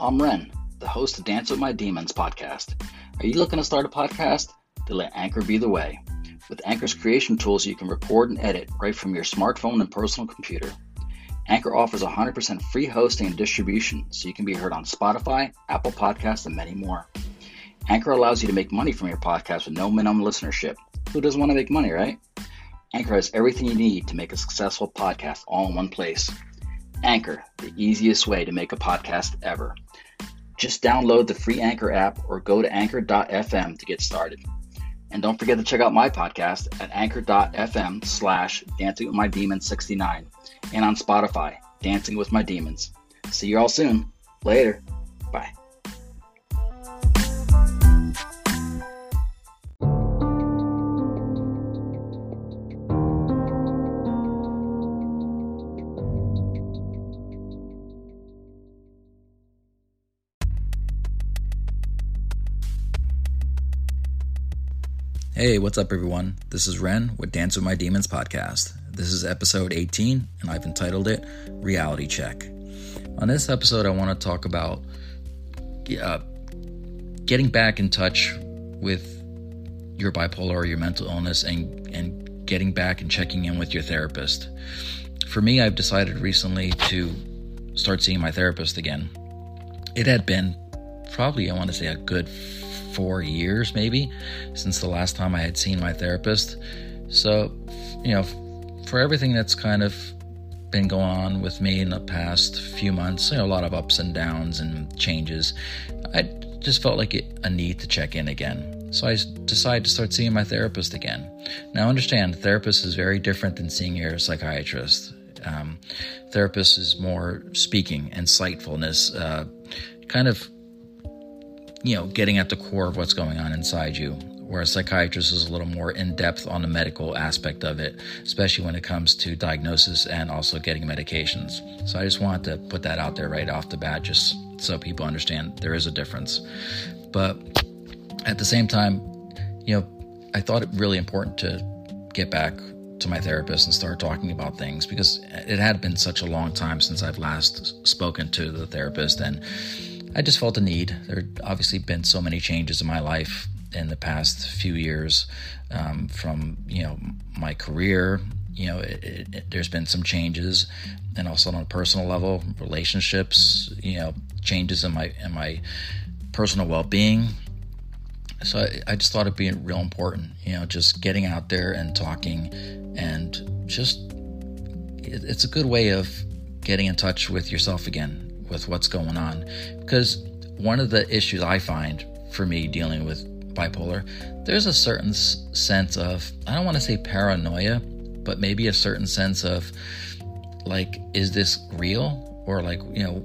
I'm Ren, the host of Dance with My Demons podcast. Are you looking to start a podcast? Then let Anchor be the way. With Anchor's creation tools, you can record and edit right from your smartphone and personal computer. Anchor offers 100% free hosting and distribution, so you can be heard on Spotify, Apple Podcasts, and many more. Anchor allows you to make money from your podcast with no minimum listenership. Who doesn't want to make money, right? Anchor has everything you need to make a successful podcast all in one place. Anchor, the easiest way to make a podcast ever. Just download the free Anchor app or go to anchor.fm to get started. And don't forget to check out my podcast at anchor.fm slash dancing with my demons 69 and on Spotify, Dancing with My Demons. See you all soon. Later. Hey, what's up, everyone? This is Ren with Dance with My Demons podcast. This is episode 18, and I've entitled it Reality Check. On this episode, I want to talk about uh, getting back in touch with your bipolar or your mental illness and, and getting back and checking in with your therapist. For me, I've decided recently to start seeing my therapist again. It had been probably, I want to say, a good four years maybe since the last time I had seen my therapist. So, you know, for everything that's kind of been going on with me in the past few months, you know, a lot of ups and downs and changes, I just felt like it, a need to check in again. So I decided to start seeing my therapist again. Now, understand, therapist is very different than seeing your psychiatrist. Um, therapist is more speaking, insightfulness, uh, kind of you know, getting at the core of what's going on inside you. Where a psychiatrist is a little more in depth on the medical aspect of it, especially when it comes to diagnosis and also getting medications. So I just wanted to put that out there right off the bat, just so people understand there is a difference. But at the same time, you know, I thought it really important to get back to my therapist and start talking about things because it had been such a long time since I've last spoken to the therapist and I just felt a need. There had obviously been so many changes in my life in the past few years, um, from you know my career. You know, it, it, there's been some changes, and also on a personal level, relationships. You know, changes in my in my personal well-being. So I, I just thought it'd be real important. You know, just getting out there and talking, and just it, it's a good way of getting in touch with yourself again with what's going on. Because one of the issues I find for me dealing with bipolar, there's a certain sense of, I don't want to say paranoia, but maybe a certain sense of like is this real? Or like you know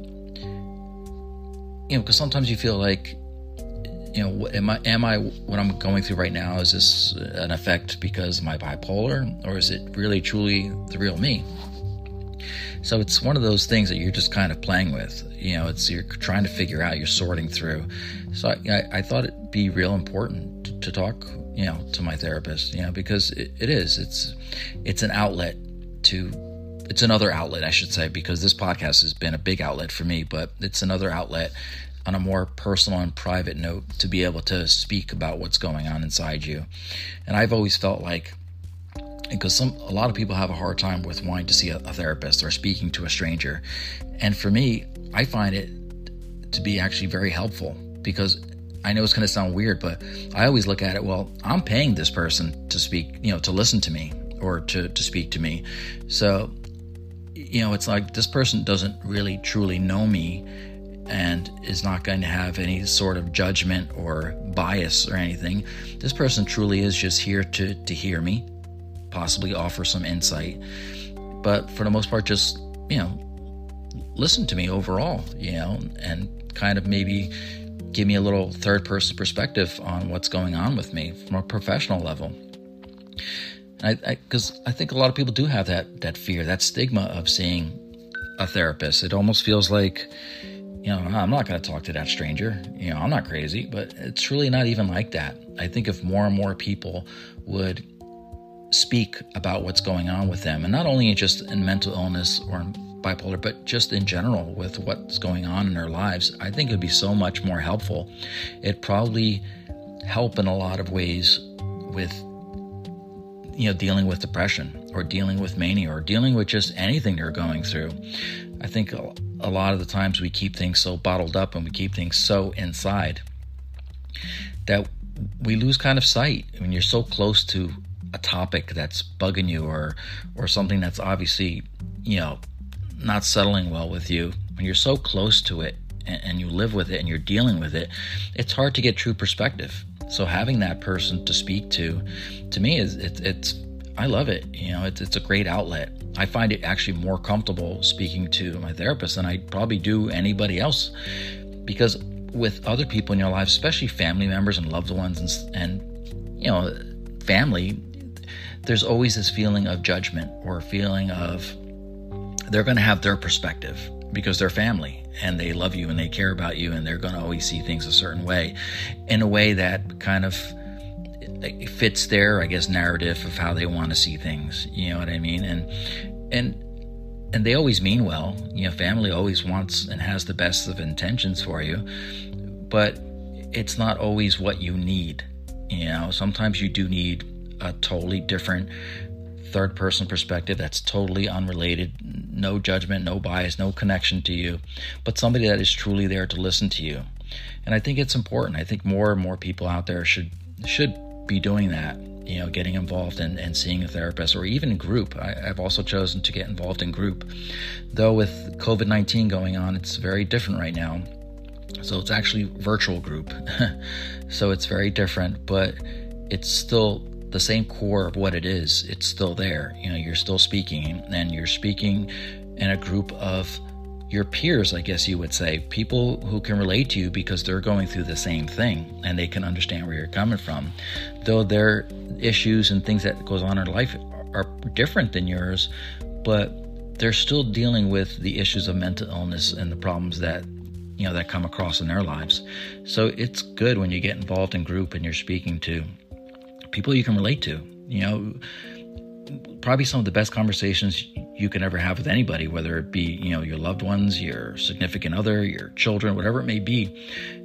you know because sometimes you feel like you know am i am i what i'm going through right now is this an effect because of my bipolar? Or is it really truly the real me so it's one of those things that you're just kind of playing with. You know it's you're trying to figure out you're sorting through. So i, I, thought it'd be real important to, to talk you know to my therapist you know because it, it is. It's it's an outlet to it's another outlet i should say because this podcast has been a big outlet for me but it's another outlet on a more personal and private note to be able to speak about what's going on inside you. And i've always felt like because some a lot of people have a hard time with wanting to see a, a therapist or speaking to a stranger and for me i find it to be actually very helpful because I know it's going to sound weird, but I always look at it, well, I'm paying this person to speak, you know, to listen to me or to, to speak to me. So, you know, it's like this person doesn't really truly know me and is not going to have any sort of judgment or bias or anything. This person truly is just here to, to hear me, possibly offer some insight, but for the most part, just, you know, listen to me overall, you know, and kind of maybe give me a little third person perspective on what's going on with me from a professional level. Because I, I, I, think a lot of people do have that that fear, that stigma of seeing a therapist. It almost feels like, you know, ah, I'm not going to talk to that stranger. You know, I'm not crazy, but it's really not even like that. I think if more and more people would speak about what's going on with them, and not only just in mental illness or bipolar, but just in general with what's going on in their lives, I think it would be so much more helpful. It probably help in a lot of ways with you know dealing with depression or dealing with mania or dealing with just anything they're going through. I think a lot of the times we keep things so bottled up and we keep things so inside that we lose kind of sight when you're so close to a topic that's bugging you or or something that's obviously you know not settling well with you, when you're so close to it and, and you live with it and you're dealing with it, it's hard to get true perspective. So having that person to speak to, to me is it, it's I love it. You know, it's it's a great outlet. I find it actually more comfortable speaking to my therapist than I probably do anybody else, because with other people in your life, especially family members and loved ones, and, and you know, family, there's always this feeling of judgment or feeling of they're going to have their perspective because they're family and they love you and they care about you and they're going to always see things a certain way in a way that kind of fits their i guess narrative of how they want to see things you know what i mean? And and and they always mean well you know family always wants and has the best of intentions for you but it's not always what you need you know? Sometimes you do need a totally different third person perspective that's totally unrelated, no judgment, no bias, no connection to you, but somebody that is truly there to listen to you. And I think it's important. I think more and more people out there should should be doing that. You know, getting involved and, and seeing a therapist or even group. I, I've also chosen to get involved in group. Though with COVID 19 going on, it's very different right now. So it's actually virtual group. so it's very different, but it's still the same core of what it is, it's still there. You know, you're still speaking, and you're speaking in a group of your peers, I guess you would say, people who can relate to you because they're going through the same thing and they can understand where you're coming from. Though their issues and things that goes on in life are different than yours, but they're still dealing with the issues of mental illness and the problems that you know that come across in their lives. So it's good when you get involved in group and you're speaking to people you can relate to. You know, probably some of the best conversations you can ever have with anybody, whether it be, you know, your loved ones, your significant other, your children, whatever it may be.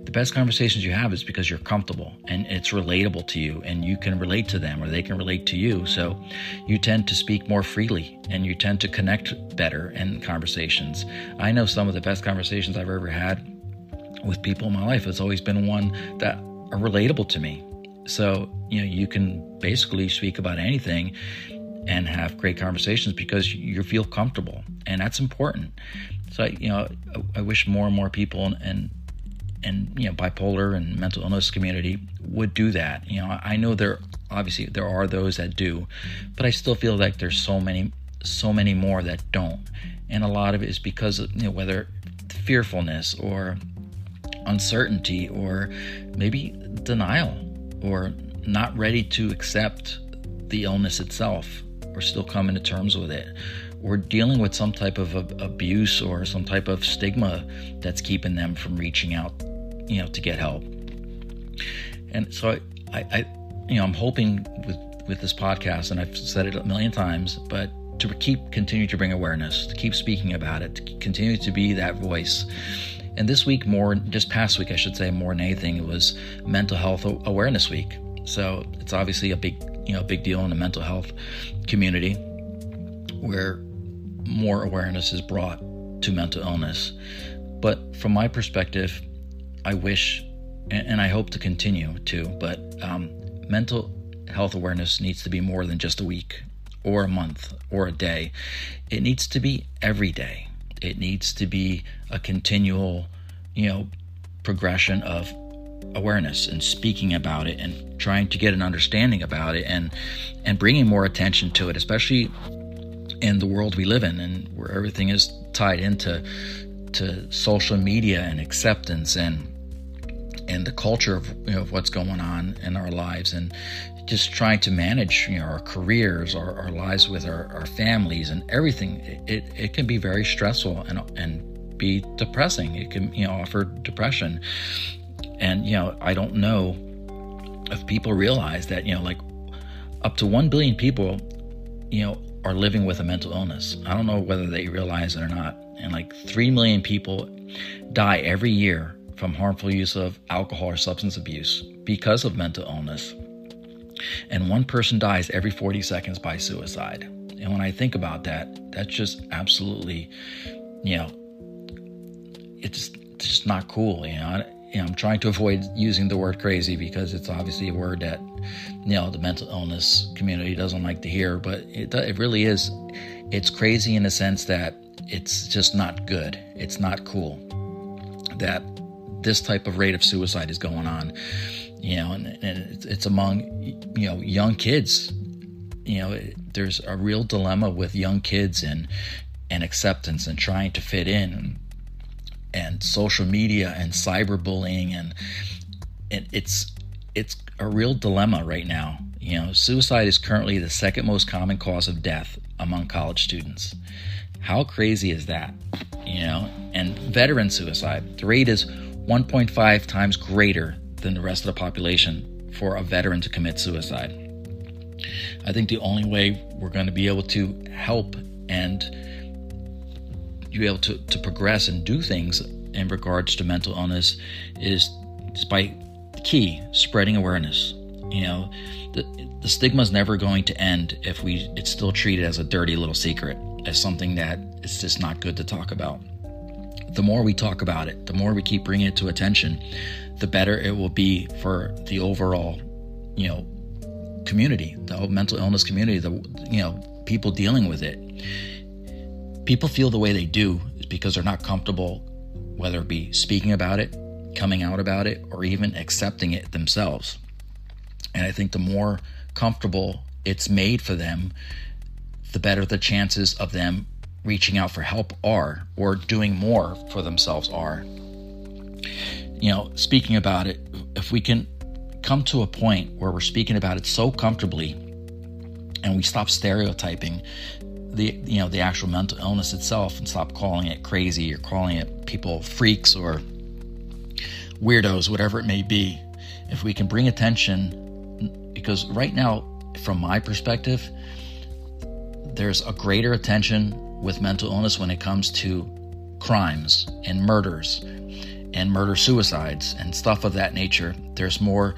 The best conversations you have is because you're comfortable and it's relatable to you and you can relate to them or they can relate to you. So you tend to speak more freely and you tend to connect better in conversations. I know some of the best conversations I've ever had with people in my life has always been one that are relatable to me so, you know, you can basically speak about anything and have great conversations because you feel comfortable, and that's important. So, I you know, I, wish more and more people and and you know bipolar and mental illness community would do that. You know, I know there obviously there are those that do, but I still feel like there's so many so many more that don't. And a lot of it is because of, you know, whether fearfulness or uncertainty or maybe denial or not ready to accept the illness itself or still coming to terms with it. Or dealing with some type of abuse or some type of stigma that's keeping them from reaching out you know to get help. And so I, I, I you know i'm hoping with with this podcast and i've said it a million times but to keep continue to bring awareness to keep speaking about it to continue to be that voice and this week more just past week i should say more than anything it was mental health awareness week. So it's obviously a big you know big deal in the mental health community where more awareness is brought to mental illness. But from my perspective i wish and i hope to continue to but um, mental health awareness needs to be more than just a week or a month or a day. It needs to be every day it needs to be a continual you know progression of awareness and speaking about it and trying to get an understanding about it and and bringing more attention to it especially in the world we live in and where everything is tied into to social media and acceptance and and the culture of, you know, of what's going on in our lives and just trying to manage you know our careers our, our lives with our, our families and everything it, it can be very stressful and and be depressing it can you know offer depression and, you know, I don't know if people realize that, you know, like up to 1 billion people, you know, are living with a mental illness. I don't know whether they realize it or not. And like 3 million people die every year from harmful use of alcohol or substance abuse because of mental illness. And one person dies every 40 seconds by suicide. And when I think about that, that's just absolutely, you know, it's just not cool. You know, I'm trying to avoid using the word crazy because it's obviously a word that you know the mental illness community doesn't like to hear, but it it really is. It's crazy in the sense that it's just not good. It's not cool that this type of rate of suicide is going on. You know, and, and it's among you know young kids. You know, there's a real dilemma with young kids and and acceptance and trying to fit in and social media and cyberbullying and it, it's it's a real dilemma right now. You know, suicide is currently the second most common cause of death among college students. How crazy is that? You know, and veteran suicide, the rate is 1.5 times greater than the rest of the population for a veteran to commit suicide. I think the only way we're going to be able to help and be able to, to progress and do things in regards to mental illness is, by key spreading awareness. You know, the, the stigma is never going to end if we it's still treated as a dirty little secret, as something that it's just not good to talk about. The more we talk about it, the more we keep bringing it to attention, the better it will be for the overall, you know, community, the mental illness community, the you know people dealing with it people feel the way they do is because they're not comfortable, whether it be speaking about it, coming out about it, or even accepting it themselves. And I think the more comfortable it's made for them, the better the chances of them reaching out for help are or doing more for themselves are. You know, speaking about it, if we can come to a point where we're speaking about it so comfortably and we stop stereotyping the you know the actual mental illness itself and stop calling it crazy or calling it people freaks or weirdos whatever it may be if we can bring attention because right now from my perspective there's a greater attention with mental illness when it comes to crimes and murders and murder suicides and stuff of that nature there's more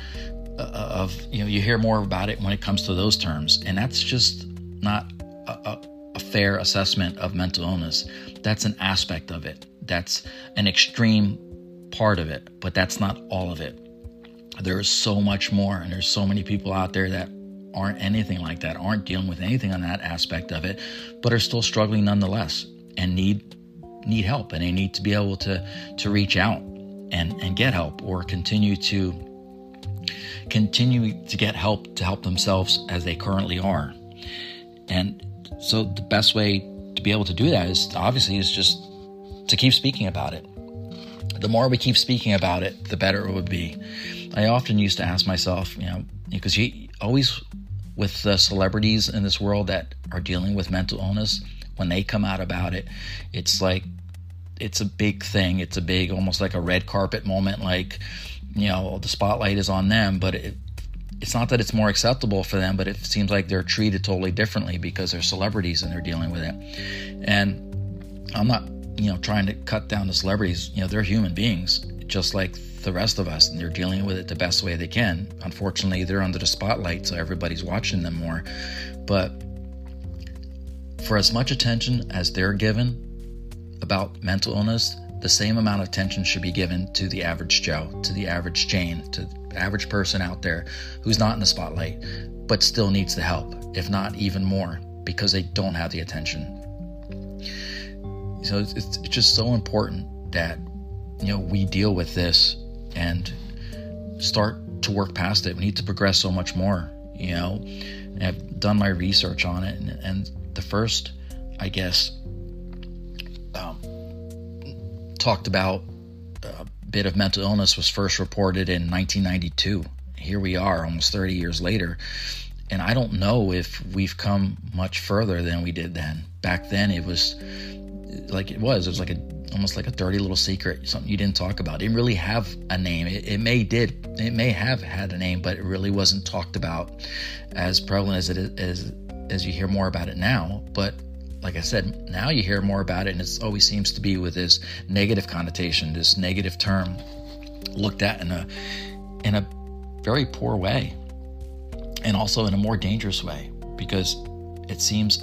uh, of you know you hear more about it when it comes to those terms and that's just not a, a, fair assessment of mental illness. That's an aspect of it. That's an extreme part of it, but that's not all of it. There is so much more, and there's so many people out there that aren't anything like that, aren't dealing with anything on that aspect of it, but are still struggling nonetheless and need need help and they need to be able to to reach out and and get help or continue to continue to get help to help themselves as they currently are. And so the best way to be able to do that is obviously is just to keep speaking about it. The more we keep speaking about it, the better it would be. I often used to ask myself, you know, because you always with the celebrities in this world that are dealing with mental illness, when they come out about it, it's like it's a big thing. It's a big, almost like a red carpet moment. Like, you know, the spotlight is on them, but it, it's not that it's more acceptable for them, but it seems like they're treated totally differently because they're celebrities and they're dealing with it. And I'm not, you know, trying to cut down the celebrities. You know, they're human beings, just like the rest of us, and they're dealing with it the best way they can. Unfortunately, they're under the spotlight, so everybody's watching them more. But for as much attention as they're given about mental illness, the same amount of attention should be given to the average Joe, to the average Jane, to the average person out there who's not in the spotlight, but still needs the help, if not even more, because they don't have the attention. So it's, it's just so important that you know we deal with this and start to work past it. We need to progress so much more. You know, and I've done my research on it, and, and the first, I guess, um, talked about a bit of mental illness was first reported in 1992. Here we are, almost 30 years later. And I don't know if we've come much further than we did then. Back then, it was like it was. It was like a almost like a dirty little secret, something you didn't talk about. It didn't really have a name. It, it may did. It may have had a name, but it really wasn't talked about as prevalent as it is as, as you hear more about it now. But like I said, now you hear more about it, and it always seems to be with this negative connotation, this negative term looked at in a in a very poor way, and also in a more dangerous way, because it seems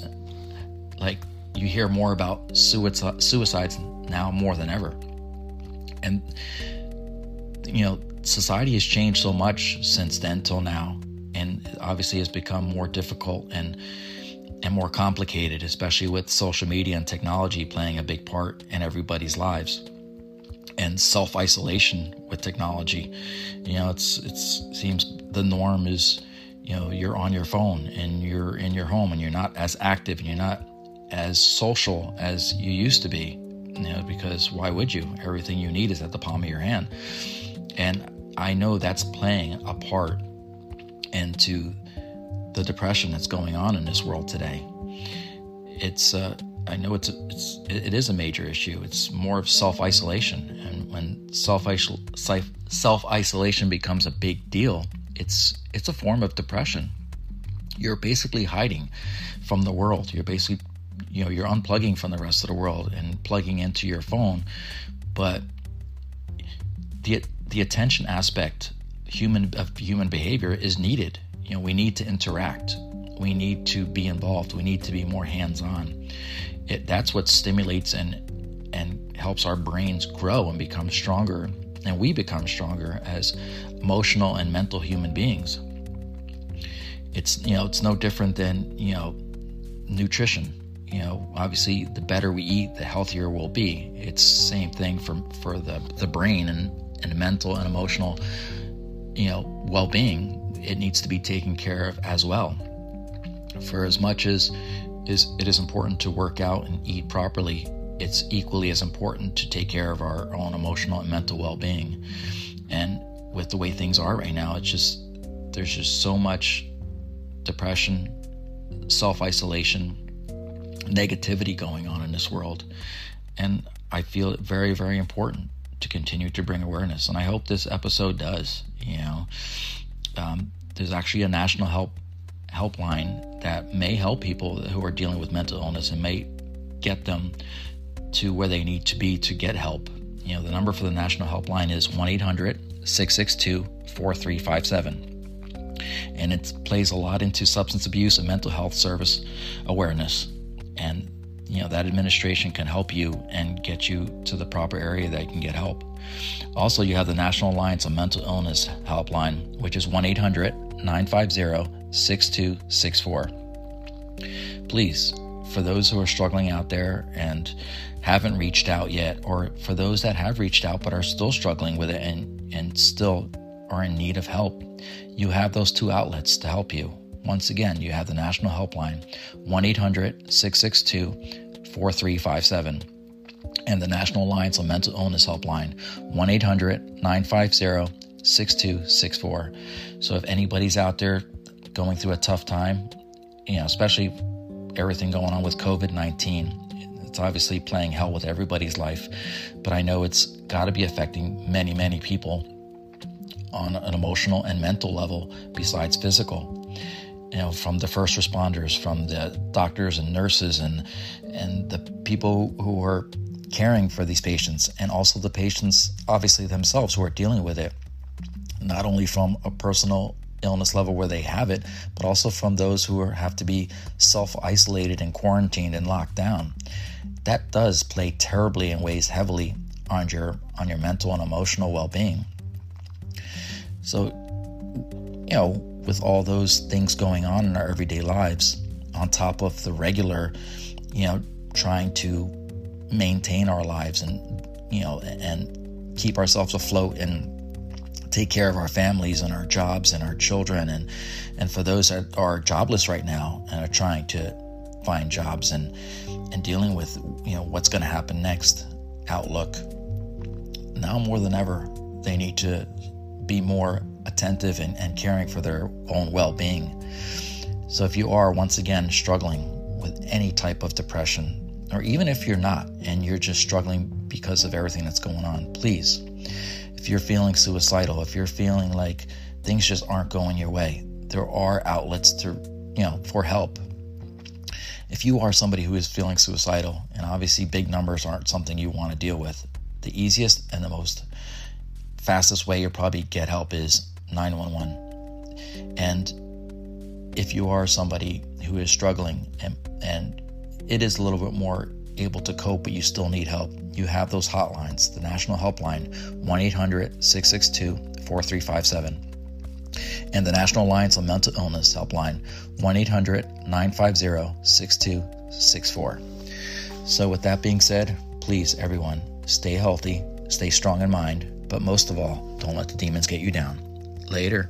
like you hear more about suicides now more than ever, and you know society has changed so much since then till now, and obviously has become more difficult and and more complicated, especially with social media and technology playing a big part in everybody's lives. And self isolation with technology, you know, it's it's seems the norm is, you know, you're on your phone and you're in your home and you're not as active and you're not as social as you used to be, you know, because why would you? Everything you need is at the palm of your hand, and I know that's playing a part into the depression that's going on in this world today. It's uh, I know it's, a, it's it is a major issue. It's more of self isolation, and when self isolation becomes a big deal, it's it's a form of depression. You're basically hiding from the world. You're basically you know you're unplugging from the rest of the world and plugging into your phone, but the the attention aspect human of human behavior is needed you know, we need to interact. We need to be involved. We need to be more hands-on. It, that's what stimulates and and helps our brains grow and become stronger, and we become stronger as emotional and mental human beings. It's you know it's no different than you know nutrition. You know, obviously, the better we eat, the healthier we'll be. It's same thing for for the the brain and and mental and emotional you know well-being it needs to be taken care of as well. For as much as is it is important to work out and eat properly, it's equally as important to take care of our own emotional and mental well-being. And with the way things are right now, it's just there's just so much depression, self-isolation, negativity going on in this world. And I feel it very, very important to continue to bring awareness. And I hope this episode does. You know, um, there's actually a national help helpline that may help people who are dealing with mental illness and may get them to where they need to be to get help. You know, the number for the national helpline is 1 800 662 4357. And it plays a lot into substance abuse and mental health service awareness. And, you know, that administration can help you and get you to the proper area that can get help. Also, you have the National Alliance on Mental Illness helpline, which is 1 800 950 6264. Please, for those who are struggling out there and haven't reached out yet, or for those that have reached out but are still struggling with it and, and still are in need of help, you have those two outlets to help you once again, you have the national helpline 1 800 662 4357 and the National Alliance on Mental Illness Helpline 1 800 950 6264. So if anybody's out there going through a tough time, you know, especially everything going on with COVID 19, it's obviously playing hell with everybody's life, but I know it's got to be affecting many, many people on an emotional and mental level besides physical. You know, from the first responders, from the doctors and nurses, and and the people who are caring for these patients, and also the patients, obviously themselves, who are dealing with it not only from a personal illness level where they have it, but also from those who are, have to be self isolated and quarantined and locked down. That does play terribly and weighs heavily on your on your mental and emotional well being. So, you know, with all those things going on in our everyday lives, on top of the regular, you know, trying to maintain our lives and you know and keep ourselves afloat and take care of our families and our jobs and our children and and for those that are jobless right now and are trying to find jobs and and dealing with you know what's going to happen next outlook now more than ever they need to be more attentive and, and caring for their own well-being so if you are once again struggling with any type of depression or even if you're not and you're just struggling because of everything that's going on please if you're feeling suicidal, if you're feeling like things just aren't going your way, there are outlets to, you know, for help. If you are somebody who is feeling suicidal, and obviously big numbers aren't something you want to deal with, the easiest and the most fastest way you'll probably get help is 911. And if you are somebody who is struggling and, and it is a little bit more able to cope, but you still need help, you have those hotlines the National Helpline, 1 800 662 4357, and the National Alliance on Mental Illness Helpline, 1 800 950 6264. So, with that being said, please, everyone, stay healthy, stay strong in mind, but most of all, don't let the demons get you down. Later.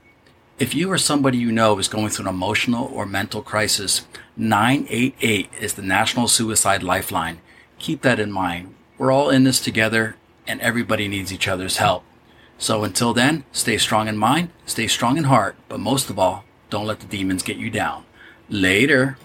if you or somebody you know is going through an emotional or mental crisis, 988 is the National Suicide Lifeline. Keep that in mind. We're all in this together and everybody needs each other's help. So until then, stay strong in mind, stay strong in heart, but most of all, don't let the demons get you down. Later.